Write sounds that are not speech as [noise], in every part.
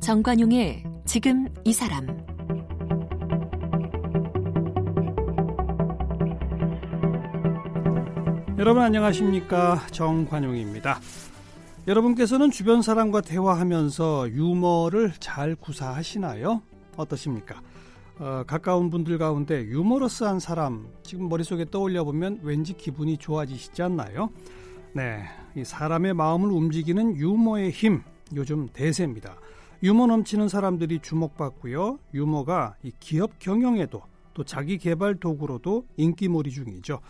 정관용의 지금 이 사람 여러분 안녕하십니까 정관용입니다. 여러분께서는 주변 사람과 대화하면서 유머를 잘 구사하시나요? 어떠십니까? 어, 가까운 분들 가운데 유머러스한 사람 지금 머릿속에 떠올려 보면 왠지 기분이 좋아지시지 않나요? 네, 이 사람의 마음을 움직이는 유머의 힘 요즘 대세입니다. 유머 넘치는 사람들이 주목받고요. 유머가 이 기업 경영에도 또 자기 개발 도구로도 인기몰이 중이죠.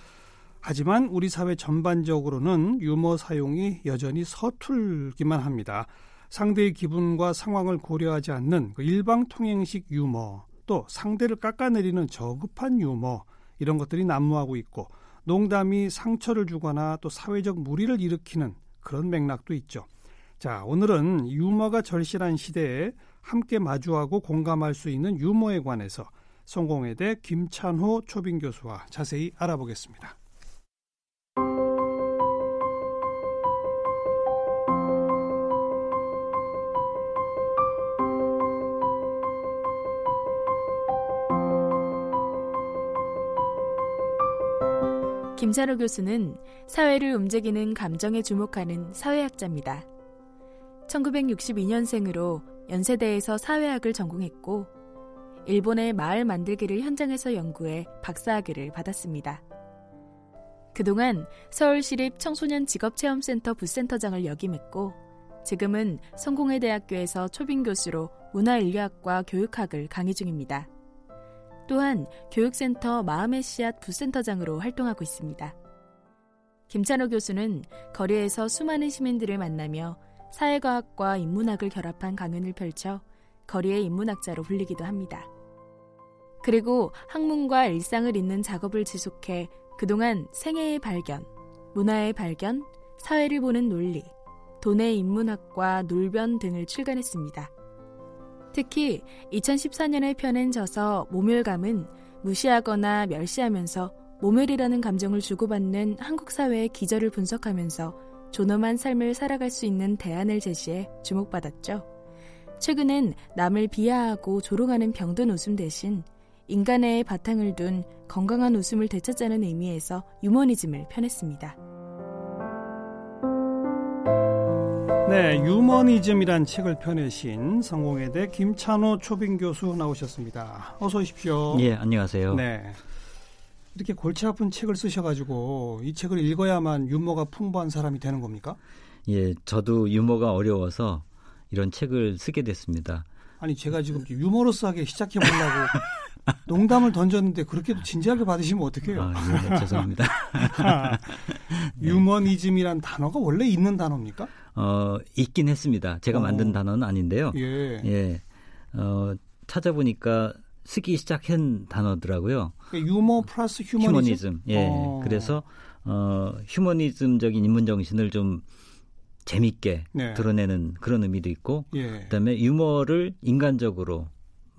하지만 우리 사회 전반적으로는 유머 사용이 여전히 서툴기만 합니다. 상대의 기분과 상황을 고려하지 않는 그 일방통행식 유머, 또 상대를 깎아내리는 저급한 유머 이런 것들이 난무하고 있고 농담이 상처를 주거나 또 사회적 무리를 일으키는 그런 맥락도 있죠. 자, 오늘은 유머가 절실한 시대에 함께 마주하고 공감할 수 있는 유머에 관해서 성공회대 김찬호 초빙 교수와 자세히 알아보겠습니다. 김찬호 교수는 사회를 움직이는 감정에 주목하는 사회학자입니다. 1962년생으로 연세대에서 사회학을 전공했고 일본의 마을 만들기를 현장에서 연구해 박사학위를 받았습니다. 그동안 서울시립 청소년 직업체험센터 부센터장을 역임했고 지금은 성공회대학교에서 초빙 교수로 문화인류학과 교육학을 강의 중입니다. 또한 교육센터 마음의 씨앗 부센터장으로 활동하고 있습니다. 김찬호 교수는 거리에서 수많은 시민들을 만나며 사회과학과 인문학을 결합한 강연을 펼쳐 거리의 인문학자로 불리기도 합니다. 그리고 학문과 일상을 잇는 작업을 지속해 그동안 생애의 발견, 문화의 발견, 사회를 보는 논리, 돈의 인문학과 놀변 등을 출간했습니다. 특히 2014년에 펴낸 저서 모멸감은 무시하거나 멸시하면서 모멸이라는 감정을 주고받는 한국 사회의 기절을 분석하면서 존엄한 삶을 살아갈 수 있는 대안을 제시해 주목받았죠. 최근엔 남을 비하하고 조롱하는 병든 웃음 대신 인간의 바탕을 둔 건강한 웃음을 되찾자는 의미에서 유머니즘을 펴냈습니다. 네, 유머니즘이란 책을 펴내신 성공회대 김찬호 초빙 교수 나오셨습니다. 어서 오십시오. 예, 안녕하세요. 네. 이렇게 골치 아픈 책을 쓰셔가지고 이 책을 읽어야만 유머가 풍부한 사람이 되는 겁니까? 예, 저도 유머가 어려워서 이런 책을 쓰게 됐습니다. 아니 제가 지금 유머러스하게 시작해 보려고 [laughs] 농담을 던졌는데 그렇게도 진지하게 받으시면 어떡해요? 아, 예, 죄송합니다. [laughs] 유머니즘이란 단어가 원래 있는 단어입니까? 어, 있긴 했습니다. 제가 어. 만든 단어는 아닌데요. 예. 예. 어, 찾아보니까 쓰기 시작한 단어더라고요. 그러니까 유머 플러스 휴머니즘. 휴머니즘. 예. 어. 그래서 어, 휴머니즘적인 인문 정신을 좀 재밌게 네. 드러내는 그런 의미도 있고 예. 그다음에 유머를 인간적으로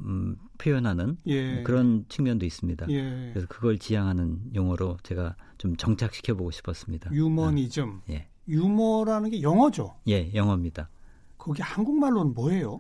음, 표현하는 예. 그런 측면도 있습니다. 예. 그래서 그걸 지향하는 용어로 제가 좀 정착시켜 보고 싶었습니다. 유머니즘. 예. 유머라는 게 영어죠. 예, 영어입니다. 거기 한국말로는 뭐예요?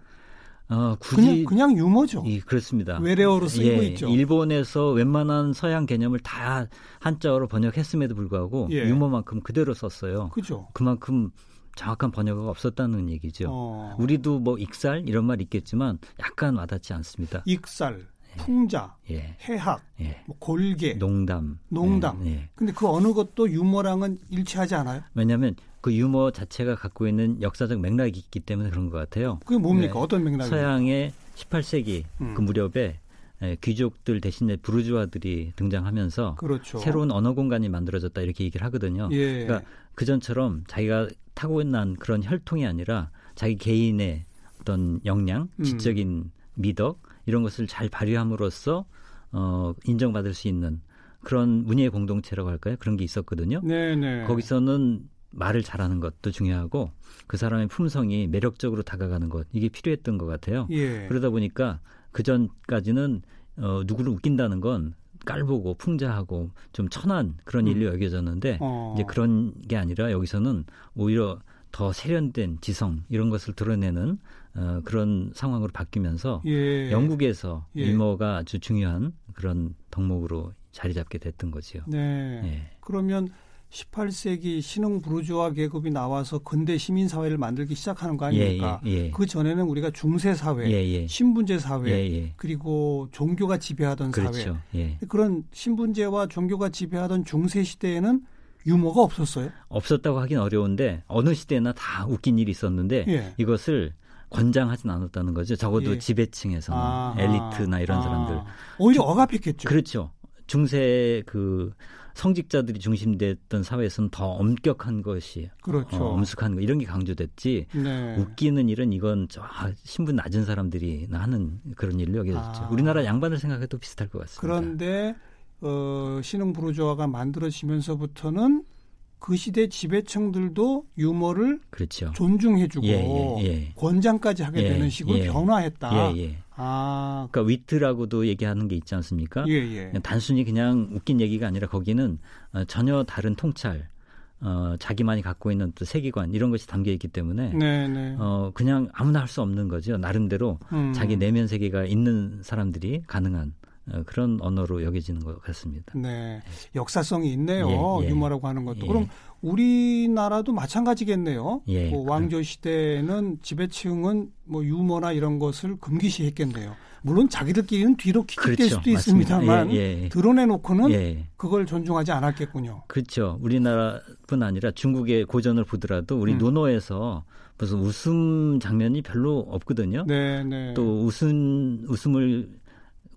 어, 굳이 그냥 그냥 유머죠. 이, 그렇습니다. 외래어로 쓰이고 예, 있죠. 일본에서 웬만한 서양 개념을 다 한자어로 번역했음에도 불구하고 예. 유머만큼 그대로 썼어요. 그죠. 그만큼 정확한 번역어가 없었다는 얘기죠. 어. 우리도 뭐 익살 이런 말 있겠지만 약간 와닿지 않습니다. 익살, 풍자, 예, 해학, 예. 뭐 골개, 농담, 농담. 예, 예. 근데 그 어느 것도 유머랑은 일치하지 않아요? 왜냐하면 그 유머 자체가 갖고 있는 역사적 맥락이 있기 때문에 그런 것 같아요. 그게 뭡니까? 네. 어떤 맥락이? 서양의 18세기 음. 그 무렵에 예, 귀족들 대신에 부르주아들이 등장하면서 그렇죠. 새로운 언어 공간이 만들어졌다 이렇게 얘기를 하거든요. 예. 그러니까 그 전처럼 자기가 타고난 그런 혈통이 아니라 자기 개인의 어떤 역량, 음. 지적인 미덕 이런 것을 잘 발휘함으로써 어, 인정받을 수 있는 그런 문예의 공동체라고 할까요? 그런 게 있었거든요. 네네. 거기서는 말을 잘하는 것도 중요하고 그 사람의 품성이 매력적으로 다가가는 것 이게 필요했던 것 같아요. 예. 그러다 보니까 그 전까지는 어, 누구를 웃긴다는 건 깔보고 풍자하고 좀 천한 그런 음. 일로 여겨졌는데 어. 이제 그런 게 아니라 여기서는 오히려 더 세련된 지성 이런 것을 드러내는 어, 그런 상황으로 바뀌면서 예. 영국에서 예. 유머가 아주 중요한 그런 덕목으로 자리 잡게 됐던 거지요. 네. 예. 그러면 18세기 신흥 부르주아 계급이 나와서 근대 시민 사회를 만들기 시작하는 거 아닙니까? 예, 예. 그 전에는 우리가 중세 사회, 예, 예. 신분제 사회, 예, 예. 그리고 종교가 지배하던 사회. 그렇죠. 예. 그런 신분제와 종교가 지배하던 중세 시대에는 유머가 없었어요. 없었다고 하긴 어려운데 어느 시대나 다 웃긴 일이 있었는데 예. 이것을 권장하진 않았다는 거죠. 적어도 예. 지배층에서는 아, 엘리트나 이런 아. 사람들. 오히려 억압했겠죠. 그렇죠. 중세 그 성직자들이 중심됐던 사회에서는 더 엄격한 것이 그렇죠. 어, 엄숙한 거 이런 게 강조됐지. 네. 웃기는 일은 이건 저 아, 신분 낮은 사람들이 하는 그런 일로 여겨졌죠. 아. 우리나라 양반을 생각해도 비슷할 것 같습니다. 그런데 어, 신흥 부르주아가 만들어지면서부터는 그 시대 지배층들도 유머를 그렇죠. 존중해주고 예, 예, 예. 권장까지 하게 예, 되는 식으로 예. 변화했다. 아, 그러니까 위트라고도 얘기하는 게 있지 않습니까? 예, 예. 그냥 단순히 그냥 웃긴 얘기가 아니라 거기는 어, 전혀 다른 통찰, 어, 자기만이 갖고 있는 또 세계관 이런 것이 담겨 있기 때문에 네, 네. 어, 그냥 아무나 할 수 없는 거죠. 나름대로 음. 자기 내면 세계가 있는 사람들이 가능한 어, 그런 언어로 여겨지는 것 같습니다. 네. 역사성이 있네요. 예, 예. 유머라고 하는 것도. 예. 그럼 우리나라도 마찬가지겠네요. 예, 뭐 왕조 시대는 지배층은 뭐 유머나 이런 것을 금기시했겠네요. 물론 자기들끼리는 뒤로 킥될 그렇죠. 수도 맞습니다. 있습니다만 예, 예. 드러내놓고는 예. 그걸 존중하지 않았겠군요. 그렇죠. 우리나라뿐 아니라 중국의 고전을 보더라도 우리 음. 논어에서 무슨 웃음 장면이 별로 없거든요. 네, 네. 또 웃음 웃음을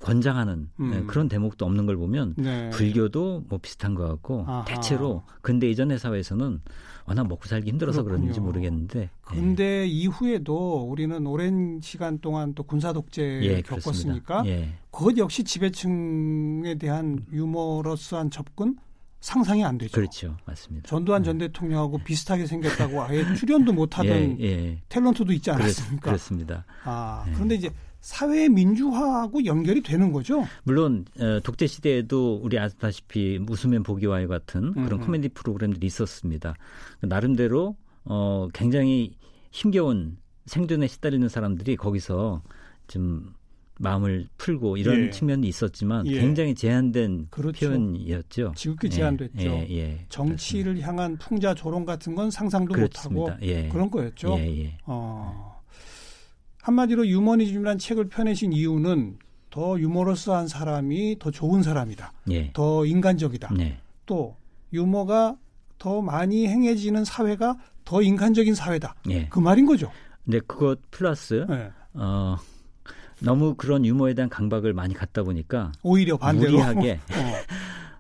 권장하는 음. 네, 그런 대목도 없는 걸 보면 네. 불교도 뭐 비슷한 것 같고 아하. 대체로 근대 이전의 사회에서는 워낙 먹고 살기 힘들어서 그런지 그렇군요. 모르겠는데 예. 근데 이후에도 우리는 오랜 시간 동안 또 군사 독재 예, 겪었으니까. 예. 그것 역시 지배층에 대한 유머러스한 접근 상상이 안 되죠. 그렇죠, 맞습니다. 전두환 전 대통령하고 비슷하게 생겼다고 아예 출연도 못 하던 [laughs] 예, 예. 탤런트도 있지 그렇, 않았습니까? 그렇 습니다. 아, 예. 그런데 이제 사회 민주화하고 연결이 되는 거죠. 물론 어, 독재 시대에도 우리 아시다시피 웃으면 보기와의 같은 그런 음흠. 코미디 프로그램들이 있었습니다. 나름대로 어, 굉장히 힘겨운 생존에 시달리는 사람들이 거기서 좀 마음을 풀고 이런 예. 측면이 있었지만 예. 굉장히 제한된 그렇죠. 표현이었죠. 지극히 예, 제한됐죠. 예, 예, 정치를 향한 풍자 조롱 같은 건 상상도 못하고 그렇습니다. 예. 그런 거였죠. 어, 한마디로 유머니즘이라는 책을 펴내신 이유는 더 유머러스한 사람이 더 좋은 사람이다. 예. 더 인간적이다. 네. 또 유머가 더 많이 행해지는 사회가 더 인간적인 사회다. 예. 그 말인 거죠. 근데 그것 플러스 예. 어 너무 그런 유머에 대한 강박을 많이 갖다 보니까 오히려 반대로 무리하게 [laughs] 어,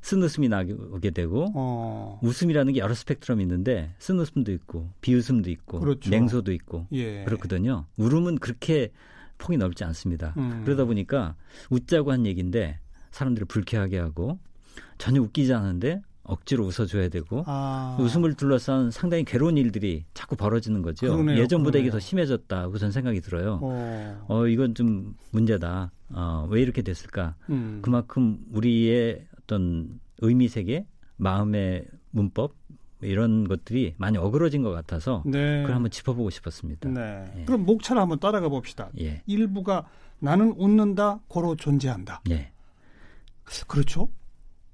쓴 웃음이 나게 되고 어, 웃음이라는 게 여러 스펙트럼이 있는데 쓴 웃음도 있고 비웃음도 있고 그렇죠. 냉소도 있고 예. 그렇거든요. 울음은 그렇게 폭이 넓지 않습니다. 음. 그러다 보니까 웃자고 한 얘기인데 사람들을 불쾌하게 하고 전혀 웃기지 않은데 억지로 웃어줘야 되고 아, 웃음을 둘러싼 상당히 괴로운 일들이 자꾸 벌어지는 거죠. 그러네요, 예전보다 이게 그러네요. 더 심해졌다고 저는 생각이 들어요. 어, 어, 이건 좀 문제다. 어, 왜 이렇게 됐을까? 음. 그만큼 우리의 어떤 의미 세계, 마음의 문법 이런 것들이 많이 어그러진 것 같아서 네. 그걸 한번 짚어보고 싶었습니다. 네. 예. 그럼 목차를 한번 따라가 봅시다. 예, 일부가 나는 웃는다, 고로 존재한다. 예. 그렇죠?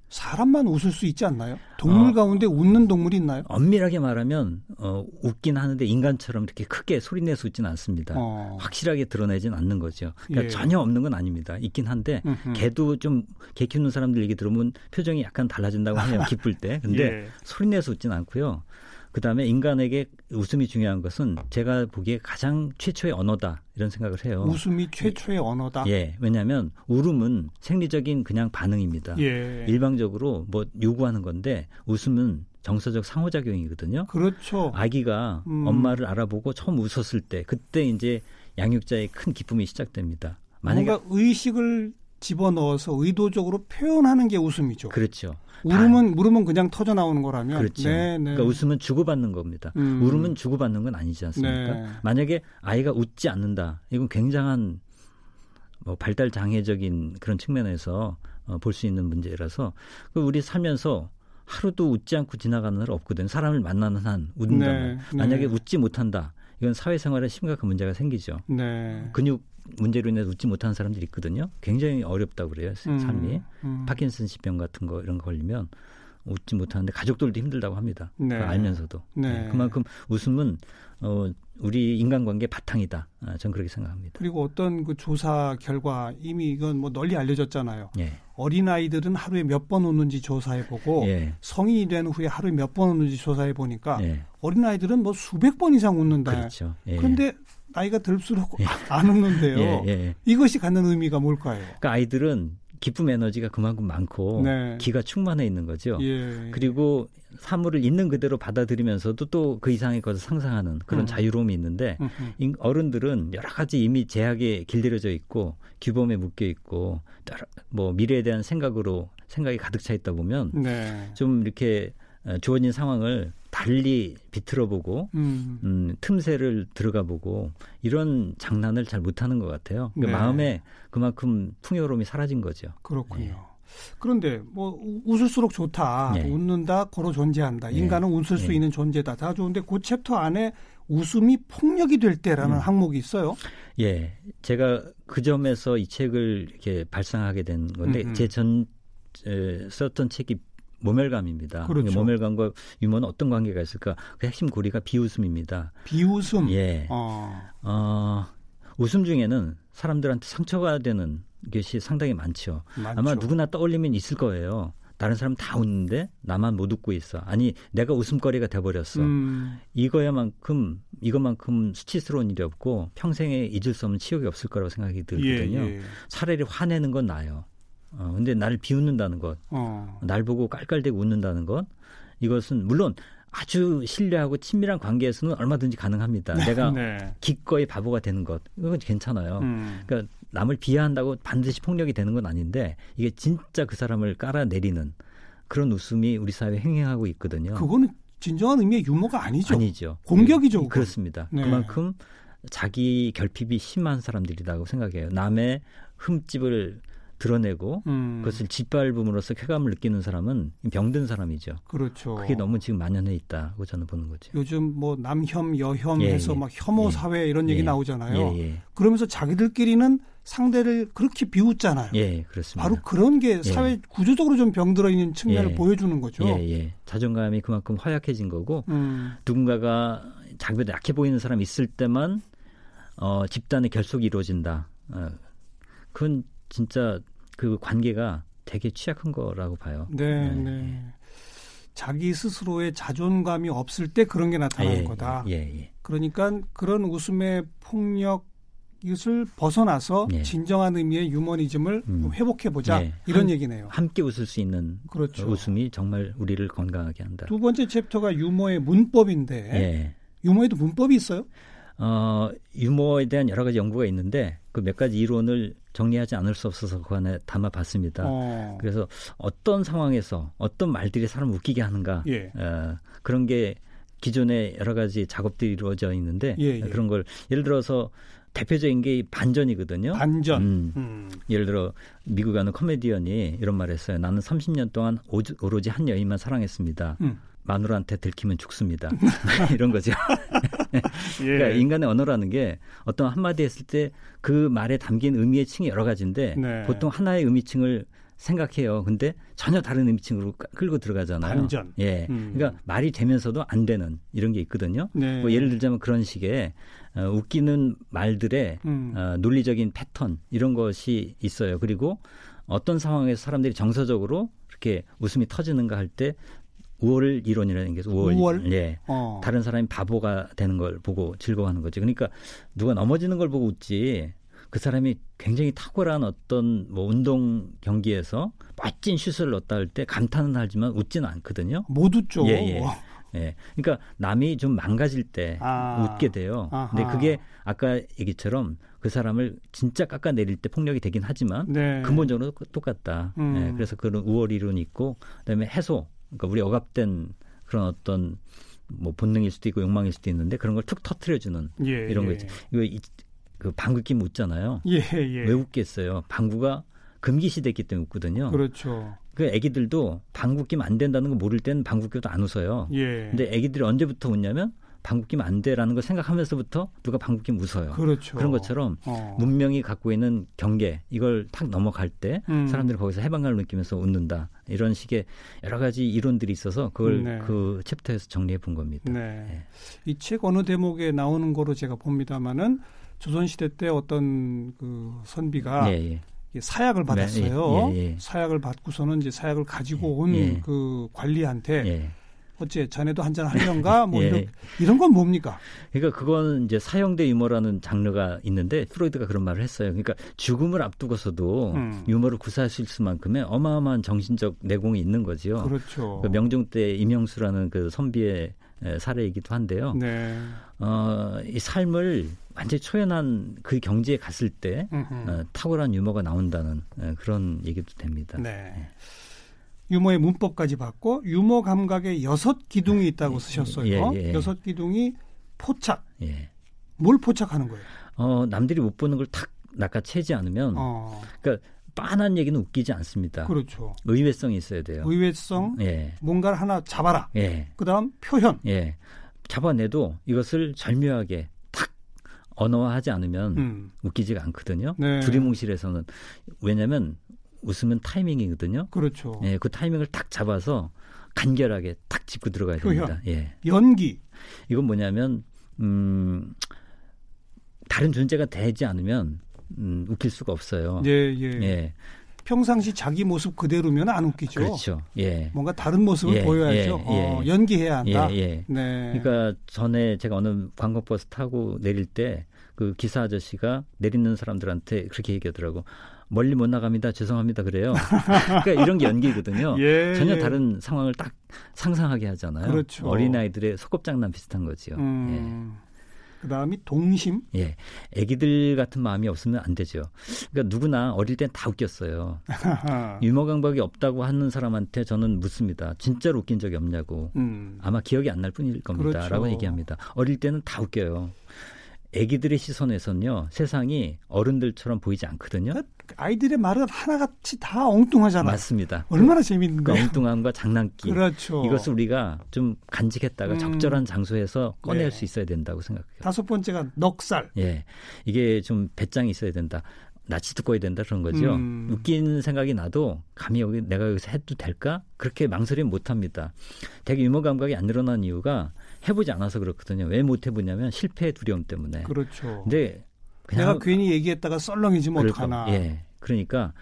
사람만 웃을 수 있지 않나요? 동물 어. 가운데 웃는 동물이 있나요? 엄밀하게 말하면 어, 웃긴 하는데 인간처럼 이렇게 크게 소리내서 웃지는 않습니다. 어. 확실하게 드러내진 않는 거죠. 그러니까 예. 전혀 없는 건 아닙니다. 있긴 한데 음흠. 개도 좀 개 키우는 사람들 얘기 들으면 표정이 약간 달라진다고 하네요. [laughs] 기쁠 때. 근데 예. 소리내서 웃진 않고요. 그다음에 인간에게 웃음이 중요한 것은 제가 보기에 가장 최초의 언어다 이런 생각을 해요. 웃음이 최초의 언어다. 예, 왜냐하면 울음은 생리적인 그냥 반응입니다. 예. 일방적으로 뭐 요구하는 건데 웃음은 정서적 상호작용이거든요. 그렇죠. 아기가 음. 엄마를 알아보고 처음 웃었을 때 그때 이제 양육자의 큰 기쁨이 시작됩니다. 만약에 의식을 집어넣어서 의도적으로 표현하는 게 웃음이죠. 그렇죠. 울음은 울음은 그냥 터져 나오는 거라면. 그렇죠. 네, 네. 그러니까 웃음은 주고받는 겁니다. 음. 울음은 주고받는 건 아니지 않습니까? 네. 만약에 아이가 웃지 않는다. 이건 굉장한 뭐 발달 장애적인 그런 측면에서 어, 볼 수 있는 문제라서 그 우리 살면서 하루도 웃지 않고 지나가는 날 없거든. 사람을 만나는 한 웃는다면 네, 만약에 네. 웃지 못한다. 이건 사회생활에 심각한 문제가 생기죠. 네. 근육 문제로 인해서 웃지 못하는 사람들이 있거든요. 굉장히 어렵다고 그래요. 음, 삶이 음. 파킨슨씨병 같은 거 이런 거 걸리면 웃지 못하는데 가족들도 힘들다고 합니다. 네. 알면서도 네. 네, 그만큼 웃음은 어, 우리 인간관계 바탕이다. 아, 전 그렇게 생각합니다. 그리고 어떤 그 조사 결과 이미 이건 뭐 널리 알려졌잖아요. 예, 어린 아이들은 하루에 몇번 웃는지 조사해 보고 예, 성인이 된 후에 하루에 몇번 웃는지 조사해 보니까 예, 어린 아이들은 뭐 수백 번 이상 웃는다. 그렇죠. 예, 그런데 나이가 들수록 안 웃는데요. [laughs] 예, 예. 이것이 갖는 의미가 뭘까요? 그러니까 아이들은 기쁨 에너지가 그만큼 많고 네. 기가 충만해 있는 거죠. 예. 그리고 사물을 있는 그대로 받아들이면서도 또 그 이상의 것을 상상하는 그런 음. 자유로움이 있는데 음흠. 인- 어른들은 여러 가지 이미 제약에 길들여져 있고 규범에 묶여 있고 뭐 미래에 대한 생각으로 생각이 가득 차 있다 보면 네. 좀 이렇게 어, 주어진 상황을 달리 비틀어 보고 음. 음, 틈새를 들어가 보고 이런 장난을 잘 못하는 것 같아요. 그러니까 네. 마음에 그만큼 풍요로움이 사라진 거죠. 그렇군요. 예. 그런데 뭐 우- 웃을수록 좋다. 예. 웃는다. 고로 존재한다. 예. 인간은 웃을 수 예. 있는 존재다. 다 좋은데 그 챕터 안에 웃음이 폭력이 될 때라는 음. 항목이 있어요. 예, 제가 그 점에서 이 책을 이렇게 발상하게 된 건데. 제 전 썼던 책이 모멸감입니다. 그렇죠. 모멸감과 유머는 어떤 관계가 있을까? 그 핵심 고리가 비웃음입니다. 비웃음. 예, 어. 어, 웃음 중에는 사람들한테 상처가 되는 것이 상당히 많죠. 많죠. 아마 누구나 떠올리면 있을 거예요. 다른 사람 다 웃는데 나만 못 웃고 있어. 아니 내가 웃음거리가 돼버렸어. 음. 이거야만큼 이것만큼 수치스러운 일이 없고 평생에 잊을 수 없는 치욕이 없을 거라고 생각이 예, 들거든요. 예. 차라리 화내는 건 나요. 어, 근데 나를 비웃는다는 것, 어. 날 보고 깔깔대고 웃는다는 것, 이것은 물론 아주 신뢰하고 친밀한 관계에서는 얼마든지 가능합니다. 내가 네. 기꺼이 바보가 되는 것, 이건 괜찮아요. 음. 그러니까 남을 비하한다고 반드시 폭력이 되는 건 아닌데 이게 진짜 그 사람을 깔아내리는 그런 웃음이 우리 사회에 횡행하고 있거든요. 그거는 진정한 의미의 유머가 아니죠. 아니죠. 공격이죠, 그- 그건. 그렇습니다. 네. 그만큼 자기 결핍이 심한 사람들이라고 생각해요. 남의 흠집을 드러내고 음. 그것을 짓밟음으로써 쾌감을 느끼는 사람은 병든 사람이죠. 그렇죠. 그게 너무 지금 만연해 있다고 저는 보는 거죠. 요즘 뭐 남혐 여혐 예, 해서 예. 막 혐오 예. 사회 이런 얘기 예. 나오잖아요. 예, 예. 그러면서 자기들끼리는 상대를 그렇게 비웃잖아요. 예, 그렇습니다. 바로 그런 게 사회 구조적으로 좀 병들어 있는 측면을 예. 보여주는 거죠. 예, 예. 자존감이 그만큼 허약해진 거고 음, 누군가가 자기보다 약해 보이는 사람이 있을 때만 어, 집단의 결속이 이루어진다. 어, 그건 진짜 그 관계가 되게 취약한 거라고 봐요. 네, 네. 네. 자기 스스로의 자존감이 없을 때 그런 게 나타나는 예, 거다. 예, 예. 그러니까 그런 웃음의 폭력 이것을 벗어나서 예. 진정한 의미의 유머니즘을 음. 회복해 보자 예. 이런 한- 얘기네요. 함께 웃을 수 있는 그렇죠. 웃음이 정말 우리를 건강하게 한다. 두 번째 챕터가 유머의 문법인데 예. 유머에도 문법이 있어요? 어, 유머에 대한 여러 가지 연구가 있는데 그 몇 가지 이론을 정리하지 않을 수 없어서 그 안에 담아봤습니다. 어. 그래서 어떤 상황에서 어떤 말들이 사람을 웃기게 하는가 예. 어, 그런 게 기존에 여러 가지 작업들이 이루어져 있는데 예, 예. 그런 걸 예를 들어서 대표적인 게이 반전이거든요. 반전. 음, 음. 예를 들어 미국 가는 코미디언이 이런 말을 했어요. 나는 30년 동안 오로지 한 여인만 사랑했습니다. 음. 마누라한테 들키면 죽습니다. [laughs] [laughs] 이런 거죠. [laughs] 예. 그러니까 인간의 언어라는 게 어떤 한마디 했을 때 그 말에 담긴 의미의 층이 여러 가지인데 네. 보통 하나의 의미층을 생각해요. 근데 전혀 다른 의미층으로 까- 끌고 들어가잖아요. 반전. 예. 음. 그러니까 말이 되면서도 안 되는 이런 게 있거든요. 네. 뭐 예를 들자면 그런 식의 어, 웃기는 말들의 음. 어, 논리적인 패턴 이런 것이 있어요. 그리고 어떤 상황에서 사람들이 정서적으로 이렇게 웃음이 터지는가 할 때 우월 이론이라는 게. 우월. 우월? 예. 어. 다른 사람이 바보가 되는 걸 보고 즐거워하는 거죠. 그러니까 누가 넘어지는 걸 보고 웃지. 그 사람이 굉장히 탁월한 어떤 뭐 운동 경기에서 멋진 슛을 넣었다 할 때 감탄은 하지만 웃지는 않거든요. 못 웃죠. 예, 예. 예. 그러니까 남이 좀 망가질 때 아. 웃게 돼요. 아하. 근데 그게 아까 얘기처럼 그 사람을 진짜 깎아내릴 때 폭력이 되긴 하지만 네. 근본적으로 똑같다. 음. 예, 그래서 그런 우월 이론이 있고 그다음에 해소. 그러니까 우리 억압된 그런 어떤 뭐 본능일 수도 있고 욕망일 수도 있는데 그런 걸 툭 터트려주는 예, 이런 거 예. 있죠. 이거 이, 그 방귀낌 웃잖아요. 예, 예. 왜 웃겠어요? 방구가 금기시됐기 때문에 웃거든요. 그렇죠. 그 애기들도 방구 끼면 안 된다는 거 모를 때는 방구 껴도 안 웃어요. 예. 근데 애기들이 언제부터 웃냐면 방구 끼면 안 돼라는 걸 생각하면서부터 누가 방구 끼면 웃어요. 그렇죠. 그런 것처럼 어. 문명이 갖고 있는 경계 이걸 탁 넘어갈 때 음. 사람들이 거기서 해방감을 느끼면서 웃는다 이런 식의 여러 가지 이론들이 있어서 그걸 네. 그 챕터에서 정리해 본 겁니다. 네. 이책 어느 대목에 나오는 거로 제가 봅니다만은 조선시대 때 어떤 그 선비가 예, 예. 이 사약을 받았어요. 예, 예, 예. 사약을 받고서는 이제 사약을 가지고 온 예. 그 관리한테 예. 어째 자네도 한잔 하려는가 [laughs] 뭐 예. 이런 이런 건 뭡니까? 그러니까 그건 이제 사형대 유머라는 장르가 있는데 프로이드가 그런 말을 했어요. 그러니까 죽음을 앞두고서도 음. 유머를 구사할 수 있을 만큼의 어마어마한 정신적 내공이 있는 거지요. 그렇죠. 그 명종 때 임영수라는 그 선비의 에, 사례이기도 한데요. 네. 어, 이 삶을 완전히 초연한 그 경지에 갔을 때 음흠. 어, 탁월한 유머가 나온다는 에, 그런 얘기도 됩니다. 네. 유머의 문법까지 봤고 유머 감각에 여섯 기둥이 있다고 쓰셨어요. 예, 예. 여섯 기둥이 포착. 예. 뭘 포착하는 거예요? 어, 남들이 못 보는 걸 탁 낚아채지 않으면 어. 그러니까 빤한 얘기는 웃기지 않습니다. 그렇죠. 의외성이 있어야 돼요. 의외성, 예. 뭔가를 하나 잡아라. 예. 그다음 표현. 예. 잡아내도 이것을 절묘하게 탁 언어화하지 않으면 음. 웃기지가 않거든요. 네. 두리뭉실에서는 왜냐하면 웃으면 타이밍이거든요. 그렇죠. 예, 그 타이밍을 딱 잡아서 간결하게 탁 짚고 들어가야 표현. 됩니다. 예. 연기. 이건 뭐냐면 음 다른 존재가 되지 않으면 음, 웃길 수가 없어요. 예, 예. 예. 평상시 자기 모습 그대로면 안 웃기죠. 그렇죠. 예. 뭔가 다른 모습을 예, 보여야죠. 예, 어, 예. 연기해야 한다. 예, 예. 네. 그러니까 전에 제가 어느 관광버스 타고 내릴 때 그 기사 아저씨가 내리는 사람들한테 그렇게 얘기하더라고. 멀리 못 나갑니다. 죄송합니다. 그래요. 그러니까 이런 게 연기거든요. [laughs] 예, 전혀 예. 다른 상황을 딱 상상하게 하잖아요. 그렇죠. 어린아이들의 소꿉장난 비슷한 거지요. 음. 그다음이 동심. 예. 예. 애기들 같은 마음이 없으면 안 되죠. 그러니까 누구나 어릴 땐 다 웃겼어요. [laughs] 유머 감각이 없다고 하는 사람한테 저는 묻습니다. 진짜로 웃긴 적이 없냐고. 음. 아마 기억이 안 날 뿐일 겁니다. 그렇죠. 라고 얘기합니다. 어릴 때는 다 웃겨요. 애기들의 시선에선요, 세상이 어른들처럼 보이지 않거든요. 아이들의 말은 하나같이 다 엉뚱하잖아요. 맞습니다. 얼마나 재밌는 그 거예요. 엉뚱함과 장난기. 그렇죠. 이것을 우리가 좀 간직했다가 음. 적절한 장소에서 꺼낼 네. 수 있어야 된다고 생각해요. 다섯 번째가 넉살. 예. 이게 좀 배짱이 있어야 된다. 낯이 두꺼워야 된다 그런 거죠. 음. 웃긴 생각이 나도 감히 여기 내가 여기서 해도 될까? 그렇게 망설이면 못 합니다. 되게 유머 감각이 안 늘어난 이유가 해보지 않아서 그렇거든요. 왜 못 해보냐면 실패의 두려움 때문에. 그렇죠. 근데 내가 괜히 얘기했다가 썰렁해지면 그럴까- 어떡하나. 예. 그러니까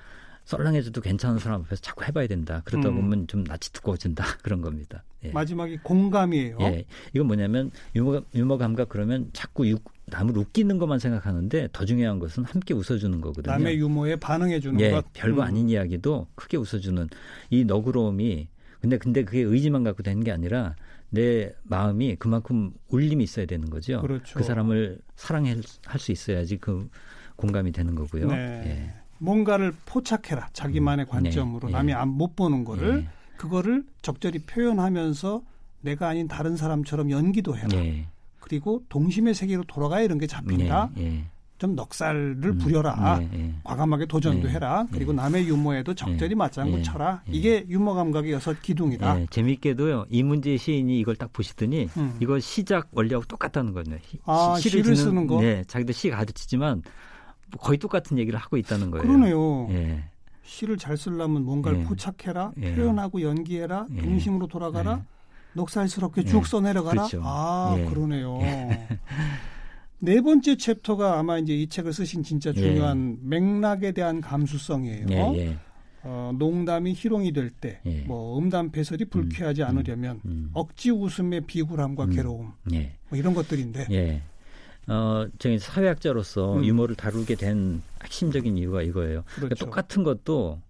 썰렁해져도 괜찮은 사람 앞에서 자꾸 해봐야 된다. 그러다 음. 보면 좀 낯이 두꺼워진다. [laughs] 그런 겁니다. 예. 마지막이 공감이에요. 예. 이건 뭐냐면 유머, 유머 감각 그러면 자꾸 유, 남을 웃기는 것만 생각하는데 더 중요한 것은 함께 웃어주는 거거든요. 남의 유머에 반응해 주는 예, 것. 별거 음. 아닌 이야기도 크게 웃어주는 이 너그러움이 근데 근데 그게 의지만 갖고 되는 게 아니라 내 마음이 그만큼 울림이 있어야 되는 거죠. 그렇죠. 그 사람을 사랑할 수 있어야지 그 공감이 되는 거고요. 네. 뭔가를 포착해라. 자기만의 음, 관점으로 네, 남이 예. 안 못 보는 예. 거를 예. 그거를 적절히 표현하면서 내가 아닌 다른 사람처럼 연기도 해라. 예. 그리고 동심의 세계로 돌아가야 이런 게 잡힌다. 좀 넉살을 음, 부려라. 예, 예. 과감하게 도전도 예, 해라. 그리고 예. 남의 유머에도 적절히 예, 맞장구 예, 쳐라. 예. 이게 유머 감각의 여섯 기둥이다. 예, 재미있게도요. 이문재 시인이 이걸 딱 보시더니 음. 이거 시작 원리하고 똑같다는 거예요. 시- 아, 시를 짓는- 쓰는 거? 네, 자기도 시 가르치지만 뭐 거의 똑같은 얘기를 하고 있다는 거예요. 그러네요. 예. 시를 잘 쓰려면 뭔가를 예. 포착해라. 예. 표현하고 연기해라. 예. 동심으로 돌아가라. 예. 넉살스럽게 예. 쭉 써내려가라. 그렇죠. 아, 예. 그러네요. [laughs] 네 번째 챕터가 아마 이제 이 책을 쓰신 진짜 중요한 맥락에 대한 감수성이에요. 예, 예. 어, 농담이 희롱이 될 때, 예. 뭐 음담 패설이 불쾌하지 않으려면 음. 억지 웃음의 비굴함과 음. 괴로움, 예. 뭐 이런 것들인데. 예. 어, 저희 사회학자로서 음. 유머를 다루게 된 핵심적인 이유가 이거예요. 그러니까 그렇죠. 똑같은 것도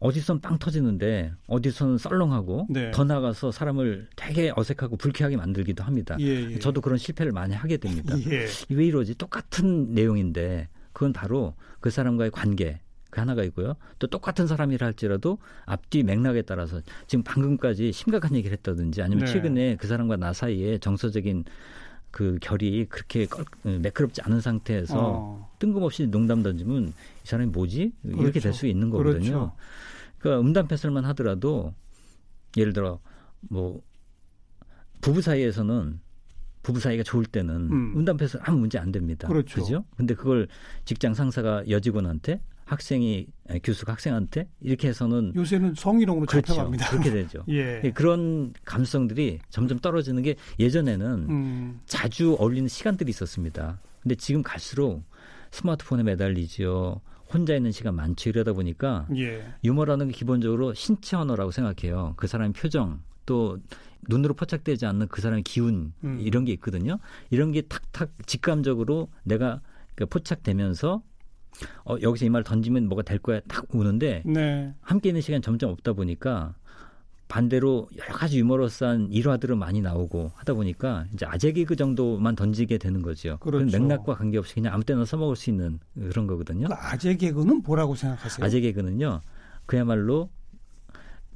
어디선 빵 터지는데 어디선 썰렁하고 네. 더 나가서 사람을 되게 어색하고 불쾌하게 만들기도 합니다. 예, 예. 저도 그런 실패를 많이 하게 됩니다. [laughs] 예. 왜 이러지? 똑같은 내용인데 그건 바로 그 사람과의 관계 그 하나가 있고요. 또 똑같은 사람이라 할지라도 앞뒤 맥락에 따라서 지금 방금까지 심각한 얘기를 했다든지 아니면 네. 최근에 그 사람과 나 사이에 정서적인 그 결이 그렇게 껄, 매끄럽지 않은 상태에서 어. 뜬금없이 농담 던지면 이 사람이 뭐지 그렇죠. 이렇게 될수 있는 거거든요. 그렇죠. 그러니까 음담 패설만 하더라도 예를 들어 뭐 부부 사이에서는 부부 사이가 좋을 때는 음. 음담 패설 아무 문제 안 됩니다. 그렇죠. 그죠? 근데 그걸 직장 상사가 여직원한테 학생이 교수가 학생한테 이렇게 해서는 요새는 성희롱으로 그렇죠. 잡혀갑니다. 그렇게 [laughs] 되죠. 예. 예. 그런 감성들이 점점 떨어지는 게 예전에는 음. 자주 어울리는 시간들이 있었습니다. 근데 지금 갈수록 스마트폰에 매달리지요. 혼자 있는 시간 많죠. 이러다 보니까 예. 유머라는 게 기본적으로 신체 언어라고 생각해요. 그 사람의 표정 또 눈으로 포착되지 않는 그 사람의 기운 음. 이런 게 있거든요. 이런 게 탁탁 직감적으로 내가 그 포착되면서 어, 여기서 이말 던지면 뭐가 될 거야 딱 오는데 네. 함께 있는 시간 점점 없다 보니까 반대로 여러 가지 유머러스한 일화들은 많이 나오고 하다 보니까 이제 아재 개그 정도만 던지게 되는 거죠. 그렇죠. 맥락과 관계없이 그냥 아무 때나 써먹을 수 있는 그런 거거든요. 그 아재 개그는 뭐라고 생각하세요? 아재 개그는요. 그야말로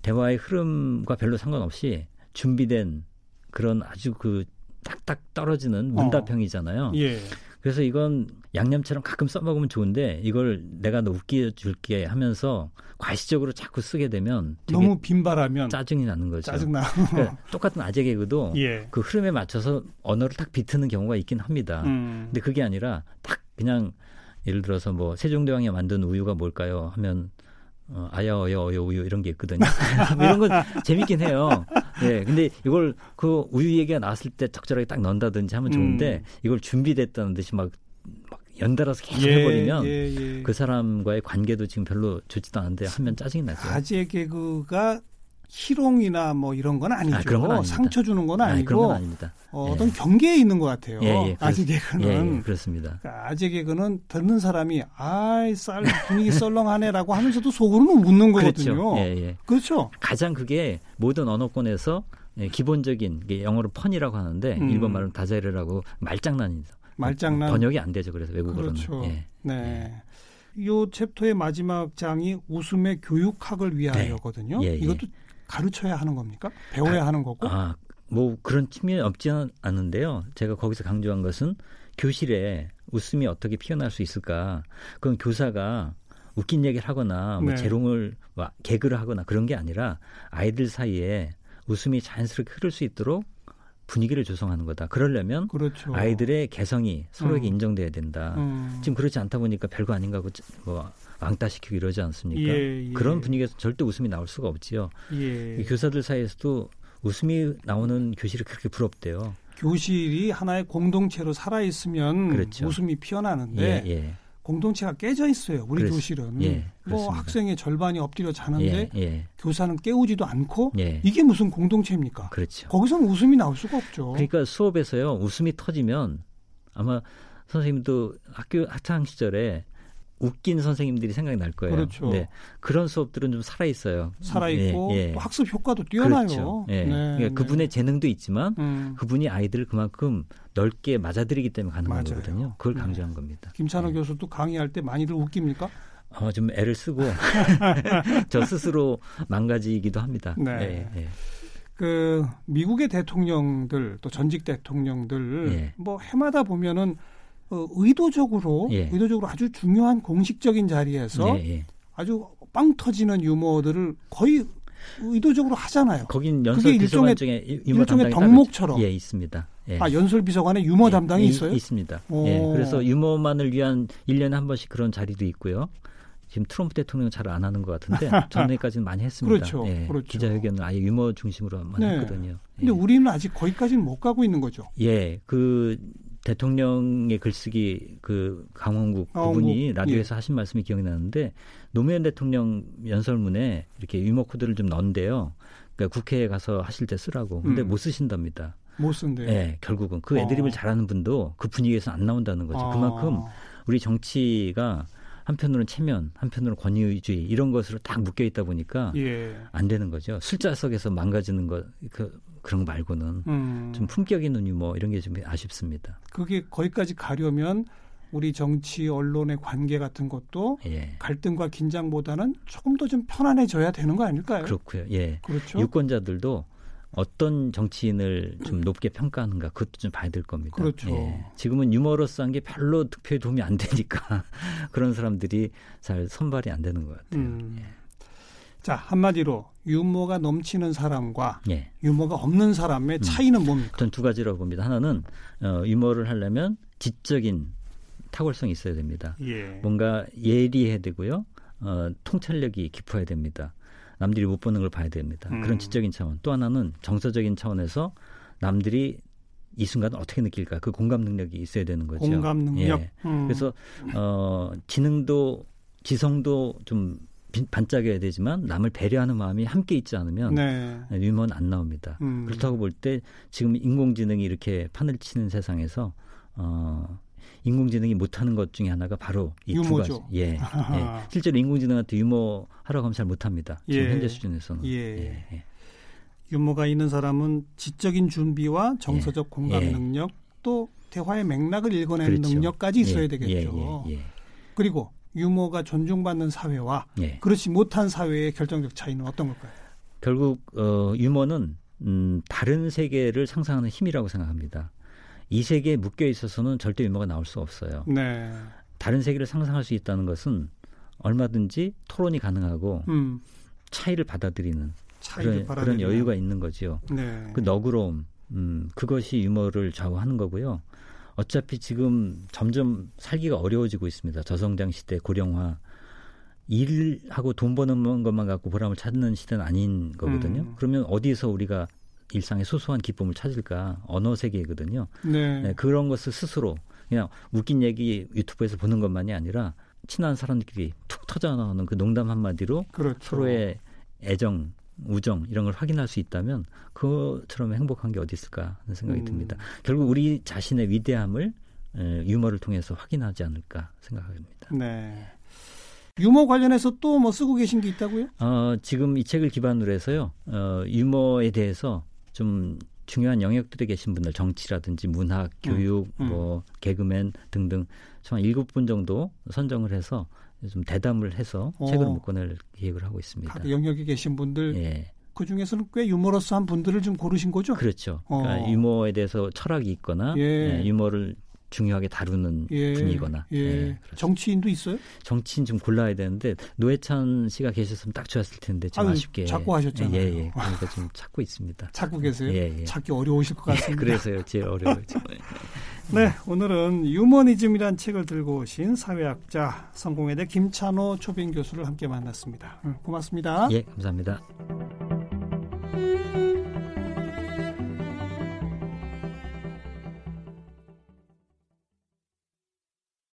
대화의 흐름과 별로 상관없이 준비된 그런 아주 그 딱딱 떨어지는 문답형이잖아요. 어. 예. 그래서 이건 양념처럼 가끔 써먹으면 좋은데 이걸 내가 너 웃겨줄게 하면서 과시적으로 자꾸 쓰게 되면 너무 빈발하면 짜증이 나는 거죠. 짜증나. 그러니까 똑같은 아재 개그도 [laughs] 예. 그 흐름에 맞춰서 언어를 딱 비트는 경우가 있긴 합니다. 음. 근데 그게 아니라 딱 그냥 예를 들어서 뭐 세종대왕이 만든 우유가 뭘까요? 하면 어, 아야 어여 어여 우유 이런 게 있거든요. [laughs] 이런 건 재밌긴 해요. 예. 근데 이걸 그 우유 얘기가 나왔을 때 적절하게 딱 넣는다든지 하면 좋은데 음. 이걸 준비됐다는 듯이 막, 막 연달아서 계속 예, 해버리면 예, 예. 그 사람과의 관계도 지금 별로 좋지도 않은데 하면 짜증이 나죠. 아재 개그가 희롱이나 뭐 이런 건 아니죠. 아, 그런 건 상처 주는 건 아니고. 아니, 그런 건 아닙니다. 어, 떤 예. 경계에 있는 것 같아요. 예, 예, 아재 개그는. 예, 예, 그렇습니다. 그러니까 아재 개그는 듣는 사람이 아이 쌀 분위기 썰렁하네라고 하면서도 속으로는 웃는 그렇죠. 거거든요. 그렇죠. 그렇죠. 가장 그게 모든 언어권에서 기본적인 영어로 펀이라고 하는데 음. 일본 말로 다자이르라고 말장난이죠. 말장난 번역이 안 되죠. 그래서 외국어로는. 그렇죠. 네. 이 챕터의 마지막 장이 웃음의 교육학을 위하여거든요. 네. 이것도 가르쳐야 하는 겁니까? 배워야 아, 하는 거고? 아, 뭐 그런 측면이 없지 않은데요. 제가 거기서 강조한 것은 교실에 웃음이 어떻게 피어날 수 있을까? 그건 교사가 웃긴 얘기를 하거나 뭐 네. 재롱을 개그를 하거나 그런 게 아니라 아이들 사이에 웃음이 자연스럽게 흐를 수 있도록 분위기를 조성하는 거다. 그러려면 그렇죠. 아이들의 개성이 서로에게 음. 인정돼야 된다. 음. 지금 그렇지 않다 보니까 별거 아닌가 하고 뭐 왕따시키고 이러지 않습니까? 예, 예. 그런 분위기에서 절대 웃음이 나올 수가 없지요. 예. 교사들 사이에서도 웃음이 나오는 교실이 그렇게 부럽대요. 교실이 하나의 공동체로 살아 있으면 그렇죠. 웃음이 피어나는데 예, 예. 공동체가 깨져 있어요. 우리 그렇, 교실은 예, 뭐 학생의 절반이 엎드려 자는데 예, 예. 교사는 깨우지도 않고 예. 이게 무슨 공동체입니까? 그렇죠. 거기서는 웃음이 나올 수가 없죠. 그러니까 수업에서요 웃음이 터지면 아마 선생님도 학교 학창 시절에 웃긴 선생님들이 생각이 날 거예요. 그렇죠. 네. 그런 수업들은 좀 살아 있어요. 살아 있고 예, 예. 학습 효과도 뛰어나요. 그렇죠. 예. 네, 그러니까 네. 그분의 재능도 있지만 음. 그분이 아이들을 그만큼 넓게 맞아들이기 때문에 가능한 맞아요. 거거든요. 그걸 네. 강조한 네. 겁니다. 김찬호 네. 교수도 강의할 때 많이들 웃깁니까? 어, 좀 애를 쓰고 [laughs] 저 스스로 망가지기도 합니다. 네. 예, 예. 그 미국의 대통령들 또 전직 대통령들 예. 뭐 해마다 보면은 어, 의도적으로 예. 의도적으로 아주 중요한 공식적인 자리에서 예, 예. 아주 빵 터지는 유머들을 거의 의도적으로 하잖아요. 거긴 연설 비서관 중에 유머 일종의 덕목처럼 예 있습니다. 예. 아 연설 비서관에 유머 예, 담당이 있어요? 있습니다. 예, 그래서 유머만을 위한 1년에 한 번씩 그런 자리도 있고요. 지금 트럼프 대통령 잘 안 하는 것 같은데 [laughs] 전에까지는 많이 했습니다. 그렇죠. 예, 그렇죠. 기자회견을 아예 유머 중심으로 많이 네. 했거든요. 근데 우리는 아직 거기까지는 못 가고 있는 거죠. 예, 그 대통령의 글쓰기 그 강원국 아, 그분이 뭐, 라디오에서 예. 하신 말씀이 기억이 나는데 노무현 대통령 연설문에 이렇게 유머 코드를 좀 넣은데요. 그러니까 국회에 가서 하실 때 쓰라고. 근데 음. 못 쓰신답니다. 못 쓴대요. 네, 결국은 그 애드립을 어. 잘하는 분도 그 분위기에서 안 나온다는 거죠. 아. 그만큼 우리 정치가 한편으로는 체면, 한편으로는 권위주의 이런 것으로 딱 묶여 있다 보니까 예. 안 되는 거죠. 술자석에서 망가지는 것, 그 그런 거 말고는 음. 좀 품격 있는 유머 이런 게 좀 아쉽습니다. 그게 거기까지 가려면 우리 정치 언론의 관계 같은 것도 예. 갈등과 긴장보다는 조금 더 좀 편안해져야 되는 거 아닐까요? 그렇고요. 예. 그렇죠. 유권자들도 어떤 정치인을 좀 높게 평가하는가 그것도 좀 봐야 될 겁니다. 그렇죠. 예. 지금은 유머러스한 게 별로 득표에 도움이 안 되니까 [laughs] 그런 사람들이 잘 선발이 안 되는 것 같아요. 음. 예. 자 한마디로 유머가 넘치는 사람과 예. 유머가 없는 사람의 음. 차이는 음. 뭡니까? 전두 가지라고 봅니다. 하나는 어, 유머를 하려면 지적인 탁월성이 있어야 됩니다. 예. 뭔가 예리해야 되고요. 어, 통찰력이 깊어야 됩니다. 남들이 못 보는 걸 봐야 됩니다. 음. 그런 지적인 차원. 또 하나는 정서적인 차원에서 남들이 이 순간을 어떻게 느낄까 그 공감 능력이 있어야 되는 거죠. 공감 능력. 예. 음. 그래서 어 지능도 지성도 좀 반짝여야 되지만 남을 배려하는 마음이 함께 있지 않으면 네. 유머는 안 나옵니다. 음. 그렇다고 볼 때 지금 인공지능이 이렇게 판을 치는 세상에서 어 인공지능이 못하는 것 중에 하나가 바로 이 두 가지. 예, [laughs] 예. 실제로 인공지능한테 유머 하라고 하면 잘 못합니다. 지금 예. 현재 수준에서는. 예. 예. 예. 유머가 있는 사람은 지적인 준비와 정서적 예. 공감 예. 능력 또 대화의 맥락을 읽어내는 그렇죠. 능력까지 있어야 되겠죠. 그리고 유머가 존중받는 사회와 그렇지 못한 사회의 결정적 차이는 어떤 걸까요? 결국 어, 유머는 음, 다른 세계를 상상하는 힘이라고 생각합니다. 이 세계에 묶여 있어서는 절대 유머가 나올 수 없어요. 네. 다른 세계를 상상할 수 있다는 것은 얼마든지 토론이 가능하고 음. 차이를 받아들이는 그런, 그런 여유가 있는 거죠. 네. 그 너그러움, 음, 그것이 유머를 좌우하는 거고요. 어차피 지금 점점 살기가 어려워지고 있습니다. 저성장 시대, 고령화. 일하고 돈 버는 것만 갖고 보람을 찾는 시대는 아닌 거거든요. 음. 그러면 어디서 우리가 일상의 소소한 기쁨을 찾을까 언어 세계거든요. 네. 네, 그런 것을 스스로 그냥 웃긴 얘기 유튜브에서 보는 것만이 아니라 친한 사람들끼리 툭 터져 나오는 그 농담 한마디로 그렇죠. 서로의 애정, 우정 이런 걸 확인할 수 있다면 그것처럼 행복한 게 어디 있을까 하는 생각이 음. 듭니다. 결국 우리 자신의 위대함을 에, 유머를 통해서 확인하지 않을까 생각합니다. 네. 유머 관련해서 또 뭐 쓰고 계신 게 있다고요? 어, 지금 이 책을 기반으로 해서요. 어, 유머에 대해서 좀 중요한 영역들에 계신 분들 정치라든지 문학, 음, 교육, 음, 음. 뭐 개그맨 등등 총 일곱 분 정도 선정을 해서 좀 대담을 해서 어. 책을 묶어낼 계획을 하고 있습니다. 각 영역에 계신 분들 예. 그 중에서는 꽤 유머러스한 분들을 좀 고르신 거죠? 그렇죠. 그러니까 어. 유머에 대해서 철학이 있거나 예. 예, 유머를 중요하게 다루는 예, 분이거나 예. 예, 정치인도 있어요? 정치인 좀 골라야 되는데 노회찬 씨가 계셨으면 딱 좋았을 텐데 좀 아유, 쉽게 찾고 하셨잖아요. 예, 예. 그러니까 좀 찾고 있습니다. 찾고 계세요? 예, 예. 찾기 어려우실 것 같습니다. 그래서요, 제일 어려워요. [laughs] 네, 오늘은 유머니즘이란 책을 들고 오신 사회학자 성공회대 김찬호 초빙 교수를 함께 만났습니다. 고맙습니다. 예, 감사합니다.